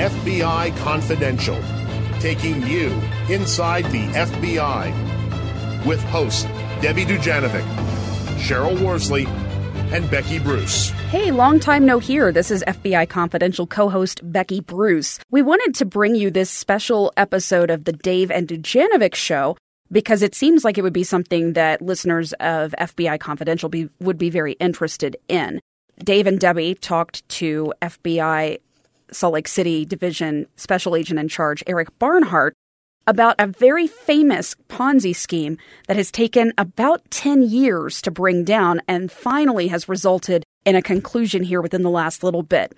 FBI Confidential, taking you inside the FBI with hosts Debbie Dujanovic, Cheryl Worsley, and Becky Bruce. Hey, long time no here. This is FBI Confidential co host Becky Bruce. We wanted to bring you this special episode of the Dave and Dujanovic show because it seems like it would be something that listeners of FBI Confidential be, would be very interested in. Dave and Debbie talked to FBI Salt Lake City Division Special Agent in Charge Eric Barnhart about a very famous Ponzi scheme that has taken about 10 years to bring down and finally has resulted in a conclusion here within the last little bit.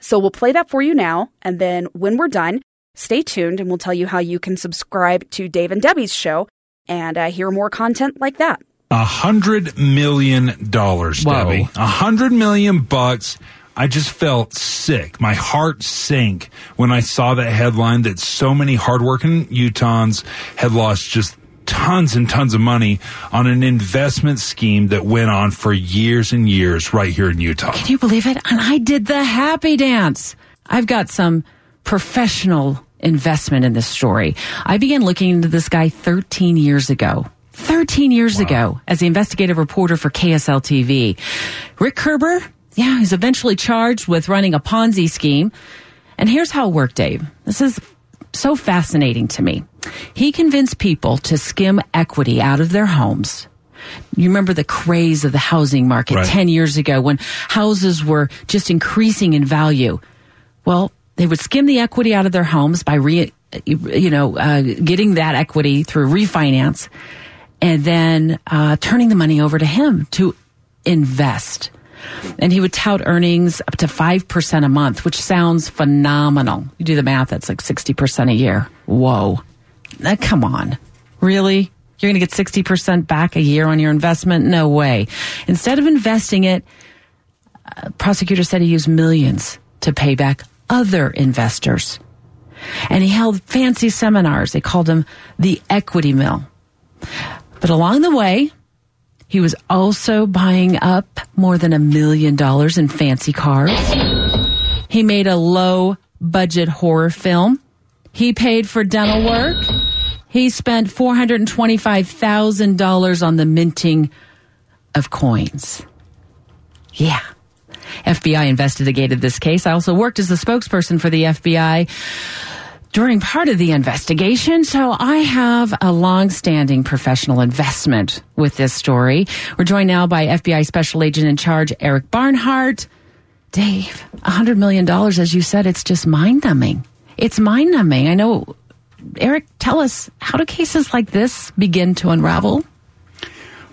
So we'll play that for you now, and then when we're done, stay tuned and we'll tell you how you can subscribe to Dave and Debbie's show and uh, hear more content like that. A hundred million dollars, Debbie. A hundred million bucks I just felt sick. My heart sank when I saw that headline that so many hardworking Utahns had lost just tons and tons of money on an investment scheme that went on for years and years right here in Utah. Can you believe it? And I did the happy dance. I've got some professional investment in this story. I began looking into this guy 13 years ago. 13 years wow. ago as the investigative reporter for KSL TV. Rick Koerber, yeah, he's eventually charged with running a Ponzi scheme. And here's how it worked, Dave. This is so fascinating to me. He convinced people to skim equity out of their homes. You remember the craze of the housing market right. 10 years ago when houses were just increasing in value. Well, they would skim the equity out of their homes by re, you know, uh, getting that equity through refinance and then uh, turning the money over to him to invest and he would tout earnings up to 5% a month, which sounds phenomenal. You do the math, that's like 60% a year. Whoa. Come on. Really? You're going to get 60% back a year on your investment? No way. Instead of investing it, uh, prosecutor said he used millions to pay back other investors. And he held fancy seminars. They called them the equity mill. But along the way, he was also buying up more than a million dollars in fancy cars. He made a low budget horror film. He paid for dental work. He spent $425,000 on the minting of coins. Yeah. FBI investigated this case. I also worked as the spokesperson for the FBI during part of the investigation. So I have a long-standing professional investment with this story. We're joined now by FBI Special Agent in Charge Eric Barnhart. Dave, $100 million, as you said, it's just mind-numbing. It's mind-numbing. I know. Eric, tell us, how do cases like this begin to unravel?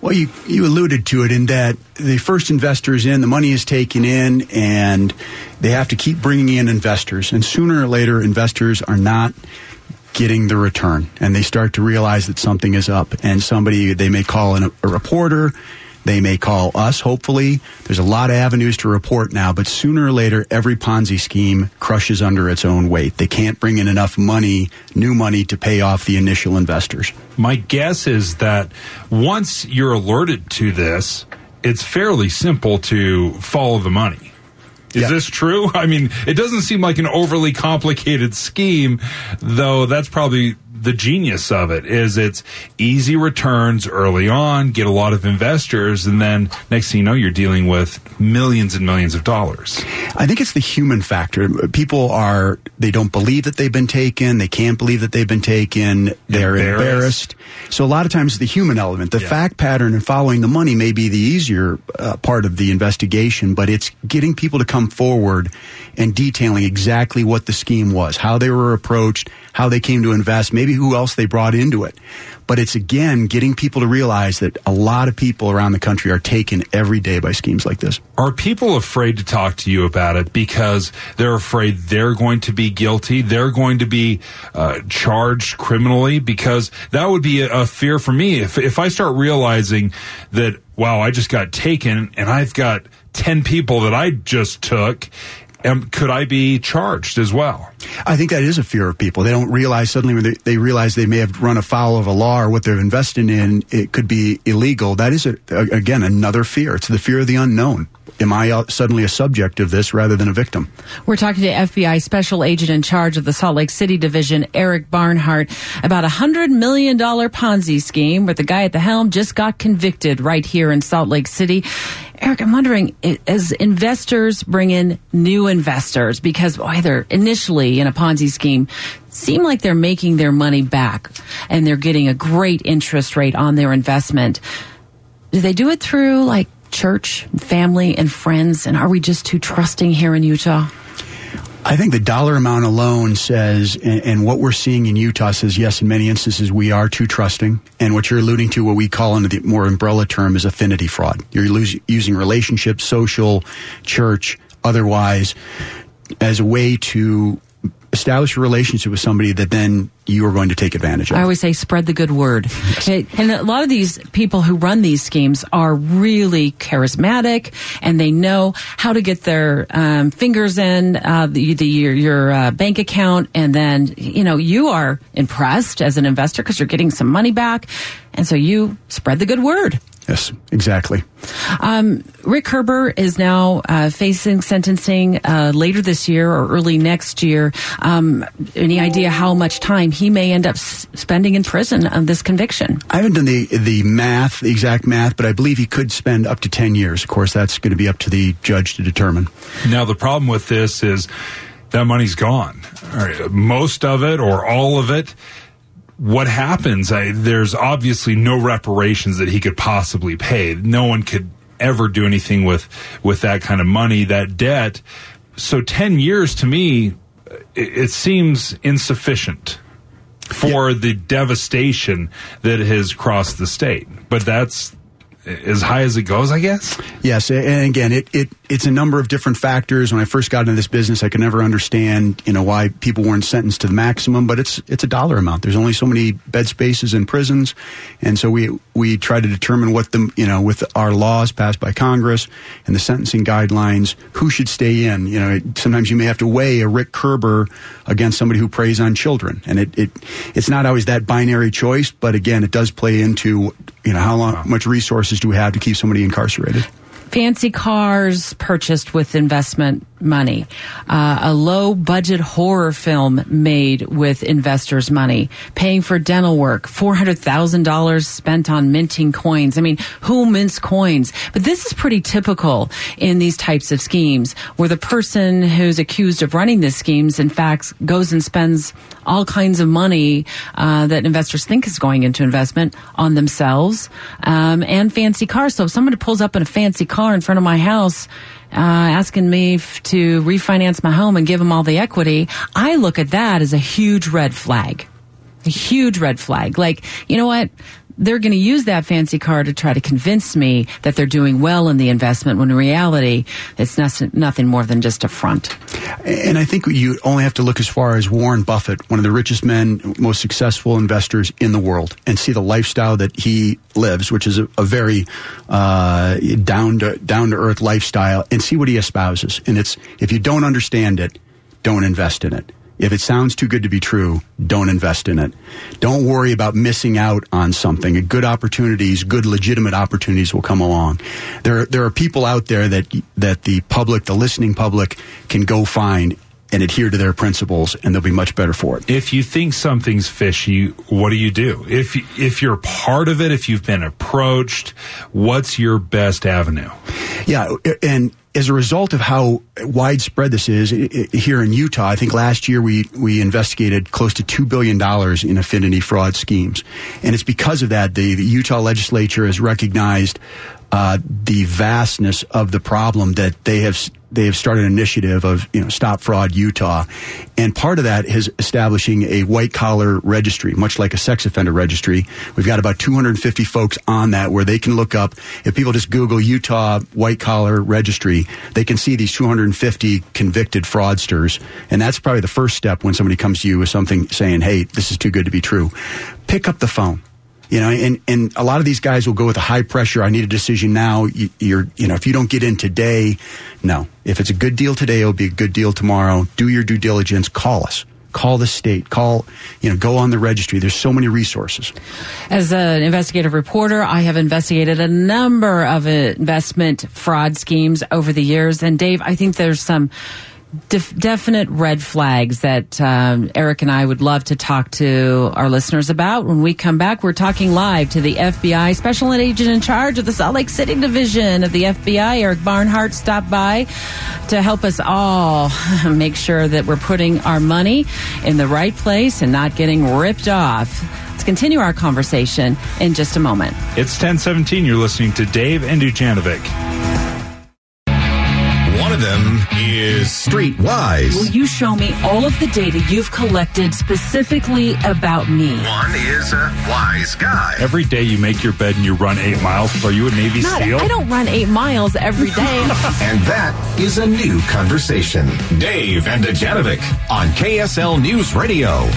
Well, you, you alluded to it in that the first investor is in, the money is taken in, and they have to keep bringing in investors. And sooner or later, investors are not getting the return, and they start to realize that something is up. And somebody, they may call a reporter, they may call us, hopefully. There's a lot of avenues to report now, but sooner or later, every Ponzi scheme crushes under its own weight. They can't bring in enough money, new money, to pay off the initial investors. My guess is that once you're alerted to this, it's fairly simple to follow the money. Is yeah. this true? I mean, it doesn't seem like an overly complicated scheme, though that's probably the genius of it is it's easy returns early on, get a lot of investors, and then next thing you know, you're dealing with millions and millions of dollars. I think it's the human factor. People are, they don't believe that they've been taken. They can't believe that they've been taken. They're embarrassed. embarrassed. So a lot of times the human element, the yeah. fact pattern and following the money may be the easier uh, part of the investigation, but it's getting people to come forward and detailing exactly what the scheme was, how they were approached, how they came to invest, maybe who else they brought into it. But it's again getting people to realize that a lot of people around the country are taken every day by schemes like this. Are people afraid to talk to you about it because they're afraid they're going to be guilty? They're going to be uh, charged criminally? Because that would be a, a fear for me. If, if I start realizing that, wow, I just got taken and I've got 10 people that I just took am, could I be charged as well? I think that is a fear of people. They don't realize suddenly when they, they realize they may have run afoul of a law or what they're investing in, it could be illegal. That is, a, again, another fear. It's the fear of the unknown. Am I uh, suddenly a subject of this rather than a victim? We're talking to FBI Special Agent in charge of the Salt Lake City Division, Eric Barnhart, about a $100 million Ponzi scheme where the guy at the helm just got convicted right here in Salt Lake City. Eric, I'm wondering, as investors bring in new investors, because boy, they're initially in a Ponzi scheme, seem like they're making their money back and they're getting a great interest rate on their investment. Do they do it through like church, family, and friends? And are we just too trusting here in Utah? I think the dollar amount alone says, and, and, what we're seeing in Utah says, yes, in many instances we are too trusting. And what you're alluding to, what we call under the more umbrella term, is affinity fraud. You're using relationships, social, church, otherwise, as a way to establish a relationship with somebody that then you are going to take advantage of. I always say spread the good word. Yes. And a lot of these people who run these schemes are really charismatic and they know how to get their um, fingers in uh, the, the, your, your uh, bank account. And then, you know, you are impressed as an investor because you're getting some money back. And so you spread the good word. Yes, exactly. Um, Rick Koerber is now uh, facing sentencing uh, later this year or early next year. Um, any idea how much time he may end up s- spending in prison on this conviction? I haven't done the the math, the exact math, but I believe he could spend up to ten years. Of course, that's going to be up to the judge to determine. Now, the problem with this is that money's gone. Most of it or all of it what happens? I, there's obviously no reparations that he could possibly pay. No one could ever do anything with with that kind of money, that debt. So ten years to me, it, it seems insufficient for yeah. the devastation that has crossed the state. But that's as high as it goes, I guess. Yes, and again, it, it it's a number of different factors. When I first got into this business, I could never understand, you know, why people weren't sentenced to the maximum. But it's it's a dollar amount. There's only so many bed spaces in prisons, and so we we try to determine what the you know with our laws passed by Congress and the sentencing guidelines, who should stay in. You know, sometimes you may have to weigh a Rick Koerber against somebody who preys on children, and it, it it's not always that binary choice. But again, it does play into you know how long, wow. much resources do we have to keep somebody incarcerated fancy cars purchased with investment money, uh, a low budget horror film made with investors' money, paying for dental work, $400,000 spent on minting coins. I mean, who mints coins? But this is pretty typical in these types of schemes where the person who's accused of running these schemes, in fact, goes and spends all kinds of money uh, that investors think is going into investment on themselves um, and fancy cars. So if somebody pulls up in a fancy car in front of my house, uh, asking me f- to refinance my home and give them all the equity, I look at that as a huge red flag. A huge red flag. Like, you know what? They're going to use that fancy car to try to convince me that they're doing well in the investment when in reality it's nothing more than just a front. And I think you only have to look as far as Warren Buffett, one of the richest men, most successful investors in the world, and see the lifestyle that he lives, which is a, a very uh, down to down to earth lifestyle, and see what he espouses. And it's if you don't understand it, don't invest in it. If it sounds too good to be true, don't invest in it. Don't worry about missing out on something. Good opportunities, good legitimate opportunities will come along. There, there are people out there that that the public, the listening public, can go find and adhere to their principles, and they'll be much better for it. If you think something's fishy, what do you do? If if you're part of it, if you've been approached, what's your best avenue? Yeah, and as a result of how widespread this is here in Utah, I think last year we, we investigated close to $2 billion in affinity fraud schemes. And it's because of that the, the Utah legislature has recognized uh, the vastness of the problem that they have they have started an initiative of you know Stop Fraud Utah, and part of that is establishing a white collar registry, much like a sex offender registry. We've got about 250 folks on that where they can look up. If people just Google Utah white collar registry, they can see these 250 convicted fraudsters, and that's probably the first step when somebody comes to you with something saying, "Hey, this is too good to be true." Pick up the phone You know, and, and a lot of these guys will go with a high pressure. I need a decision now. You, you're, you know, if you don't get in today, no. If it's a good deal today, it'll be a good deal tomorrow. Do your due diligence. Call us call the state call you know go on the registry there's so many resources as an investigative reporter i have investigated a number of investment fraud schemes over the years and dave i think there's some def- definite red flags that um, Eric and I would love to talk to our listeners about. When we come back, we're talking live to the FBI special agent in charge of the Salt Lake City division of the FBI, Eric Barnhart, stopped by to help us all make sure that we're putting our money in the right place and not getting ripped off. Let's continue our conversation in just a moment. It's 1017. You're listening to Dave and is Streetwise. Will you show me all of the data you've collected specifically about me? One is a wise guy. Every day you make your bed and you run eight miles. Are you a Navy Not, SEAL? I don't run eight miles every day. and that is a new conversation. Dave and Dujanovic on KSL News Radio.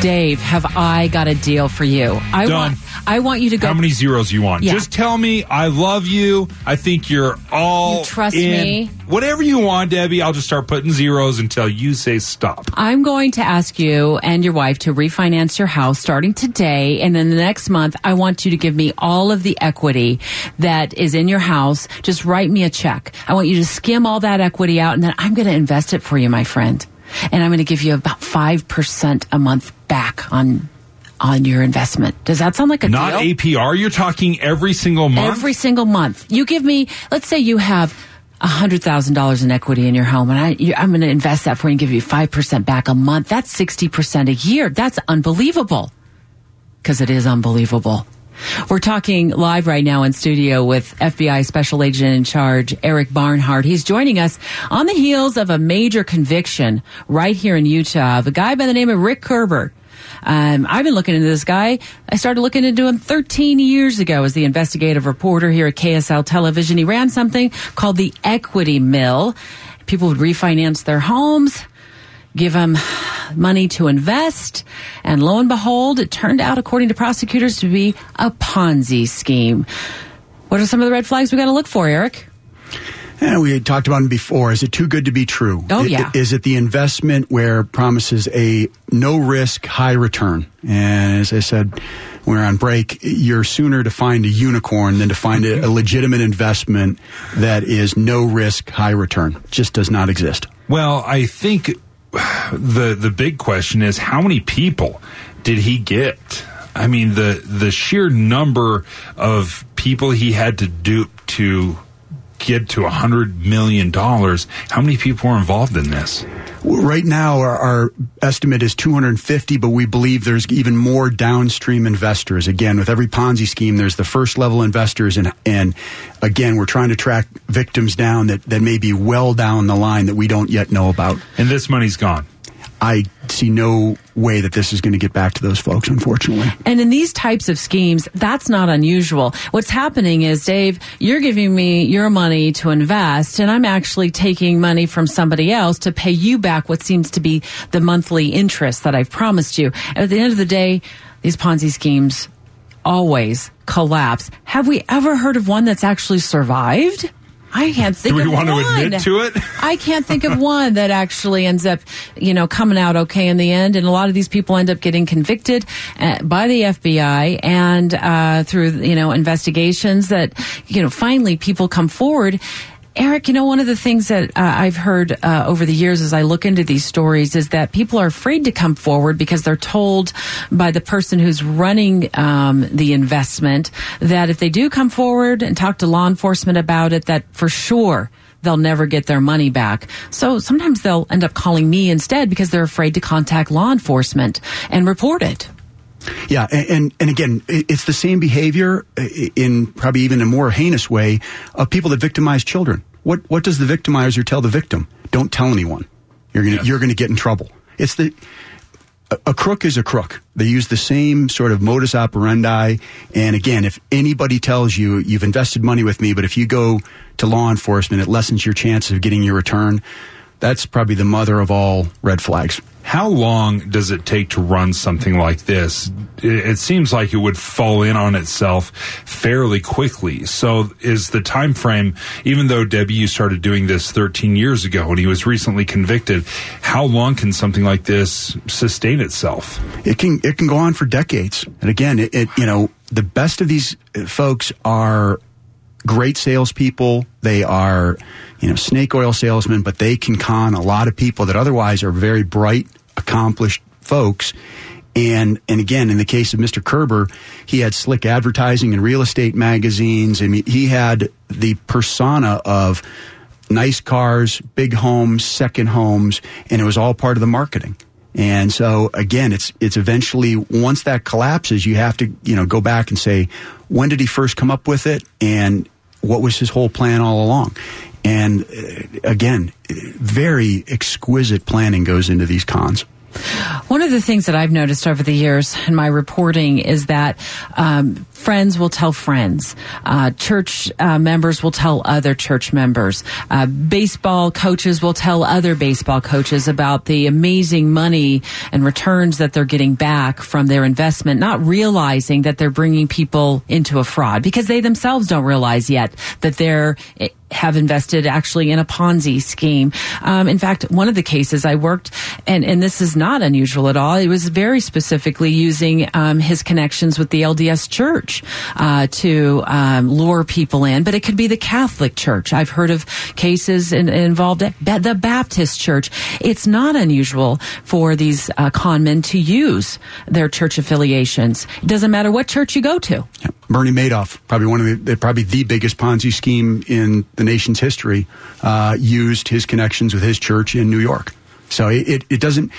Dave, have I got a deal for you? I Done. want I want you to go How many zeros you want? Yeah. Just tell me I love you. I think you're all You trust in. me? Whatever you want, Debbie. I'll just start putting zeros until you say stop. I'm going to ask you and your wife to refinance your house starting today. And then the next month, I want you to give me all of the equity that is in your house. Just write me a check. I want you to skim all that equity out and then I'm going to invest it for you, my friend. And I'm going to give you about 5% a month back on on your investment. Does that sound like a Not deal? APR. You're talking every single month. Every single month. You give me, let's say you have $100,000 in equity in your home and I, I'm going to invest that for you and give you 5% back a month. That's 60% a year. That's unbelievable. Cause it is unbelievable. We're talking live right now in studio with FBI Special Agent in Charge, Eric Barnhart. He's joining us on the heels of a major conviction right here in Utah of a guy by the name of Rick Koerber. Um, I've been looking into this guy. I started looking into him 13 years ago as the investigative reporter here at KSL Television. He ran something called the Equity Mill. People would refinance their homes, give them money to invest, and lo and behold, it turned out, according to prosecutors, to be a Ponzi scheme. What are some of the red flags we got to look for, Eric? And we had talked about it before. Is it too good to be true? Oh, yeah. Is it the investment where promises a no risk, high return? And as I said, when we we're on break, you're sooner to find a unicorn than to find a, a legitimate investment that is no risk, high return. Just does not exist. Well, I think the the big question is how many people did he get? I mean the the sheer number of people he had to dupe to get to a hundred million dollars. How many people were involved in this? Right now, our, our estimate is 250, but we believe there's even more downstream investors. Again, with every Ponzi scheme, there's the first level investors, and and again, we're trying to track victims down that, that may be well down the line that we don't yet know about. And this money's gone. I see no way that this is going to get back to those folks, unfortunately. And in these types of schemes, that's not unusual. What's happening is, Dave, you're giving me your money to invest, and I'm actually taking money from somebody else to pay you back what seems to be the monthly interest that I've promised you. At the end of the day, these Ponzi schemes always collapse. Have we ever heard of one that's actually survived? I can't think Do we of want to one. admit to it? I can't think of one that actually ends up, you know, coming out okay in the end. And a lot of these people end up getting convicted uh, by the FBI and uh, through, you know, investigations that, you know, finally people come forward. Eric, you know, one of the things that uh, I've heard uh, over the years as I look into these stories is that people are afraid to come forward because they're told by the person who's running um, the investment that if they do come forward and talk to law enforcement about it, that for sure they'll never get their money back. So sometimes they'll end up calling me instead because they're afraid to contact law enforcement and report it. Yeah, and, and and again, it's the same behavior in probably even a more heinous way of people that victimize children. What what does the victimizer tell the victim? Don't tell anyone. You're gonna Yes. you're gonna get in trouble. It's the a, a crook is a crook. They use the same sort of modus operandi. And again, if anybody tells you you've invested money with me, but if you go to law enforcement, it lessens your chances of getting your return. That's probably the mother of all red flags. How long does it take to run something like this? It seems like it would fall in on itself fairly quickly. So is the time frame, even though Debbie, started doing this 13 years ago and he was recently convicted, how long can something like this sustain itself? It can, it can go on for decades. And again, it, it you know, the best of these folks are great salespeople. They are, you know, snake oil salesmen, but they can con a lot of people that otherwise are very bright, accomplished folks. And and again, in the case of Mr. Koerber, he had slick advertising in real estate magazines. I mean, he had the persona of nice cars, big homes, second homes, and it was all part of the marketing. And so again, it's it's eventually once that collapses, you have to you know go back and say, when did he first come up with it, and what was his whole plan all along? And uh, again, very exquisite planning goes into these cons. One of the things that I've noticed over the years in my reporting is that um, friends will tell friends, uh, church uh, members will tell other church members, uh, baseball coaches will tell other baseball coaches about the amazing money and returns that they're getting back from their investment, not realizing that they're bringing people into a fraud because they themselves don't realize yet that they're have invested actually in a Ponzi scheme. Um, in fact, one of the cases I worked, and, and this is not unusual at all, it was very specifically using um, his connections with the LDS church uh, to um, lure people in, but it could be the Catholic church. I've heard of cases in, involved the Baptist church. It's not unusual for these uh, con men to use their church affiliations. It doesn't matter what church you go to. Bernie Madoff, probably one of the, probably the biggest Ponzi scheme in the nation's history, uh, used his connections with his church in New York. So it, it doesn't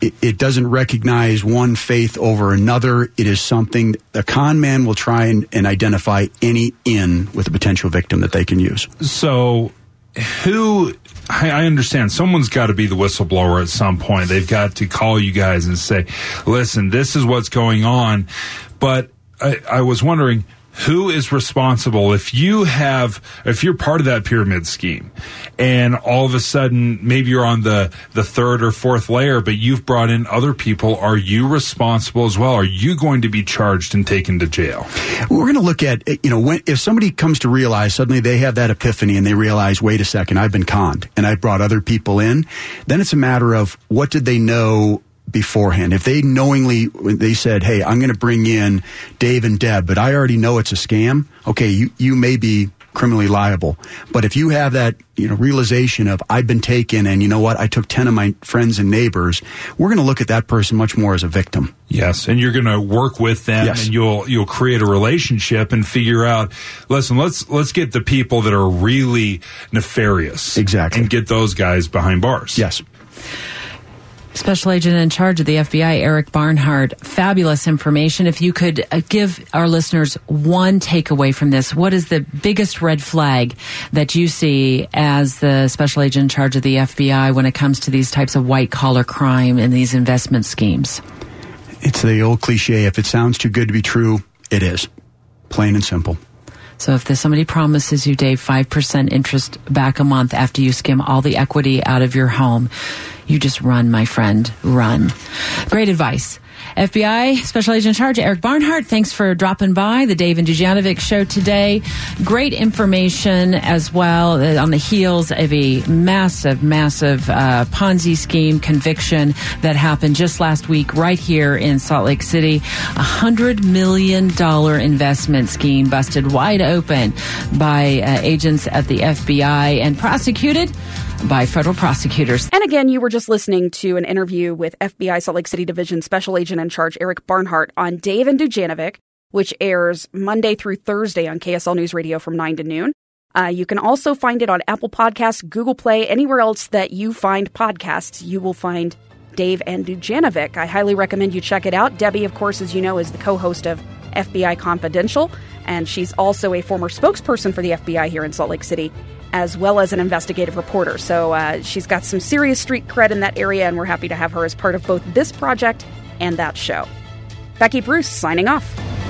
it, it, doesn't recognize one faith over another. It is something a con man will try and, and identify any in with a potential victim that they can use. So who I, I understand someone's got to be the whistleblower at some point. They've got to call you guys and say, "Listen, this is what's going on." But I, I was wondering who is responsible if you have if you're part of that pyramid scheme and all of a sudden maybe you're on the the third or fourth layer but you've brought in other people are you responsible as well? Are you going to be charged and taken to jail? We're going to look at you know when if somebody comes to realize suddenly they have that epiphany and they realize wait a second I've been conned and I brought other people in then it's a matter of what did they know beforehand. If they knowingly they said, "Hey, I'm going to bring in Dave and Deb, but I already know it's a scam," okay, you you may be criminally liable. But if you have that, you know, realization of I've been taken and you know what, I took 10 of my friends and neighbors, we're going to look at that person much more as a victim. Yes, and you're going to work with them yes. and you'll you'll create a relationship and figure out, listen, let's let's get the people that are really nefarious. Exactly. And get those guys behind bars. Yes. Special Agent in charge of the FBI, Eric Barnhart. Fabulous information. If you could uh, give our listeners one takeaway from this, what is the biggest red flag that you see as the Special Agent in charge of the FBI when it comes to these types of white collar crime and these investment schemes? It's the old cliche if it sounds too good to be true, it is. Plain and simple. So if somebody promises you, Dave, 5% interest back a month after you skim all the equity out of your home, you just run, my friend, run. Great advice. FBI Special Agent in Charge Eric Barnhart, thanks for dropping by the Dave and Dujanovic show today. Great information as well uh, on the heels of a massive, massive uh, Ponzi scheme conviction that happened just last week right here in Salt Lake City. A hundred million dollar investment scheme busted wide open by uh, agents at the FBI and prosecuted by federal prosecutors. And again, you were just listening to an interview with FBI Salt Lake City Division Special Agent in Charge Eric Barnhart on Dave and Dujanovic, which airs Monday through Thursday on KSL News Radio from 9 to noon. Uh, you can also find it on Apple Podcasts, Google Play, anywhere else that you find podcasts. You will find Dave and Dujanovic. I highly recommend you check it out. Debbie, of course, as you know, is the co host of FBI Confidential, and she's also a former spokesperson for the FBI here in Salt Lake City as well as an investigative reporter. So uh, she's got some serious street cred in that area, and we're happy to have her as part of both this project and that show. Becky Bruce signing off.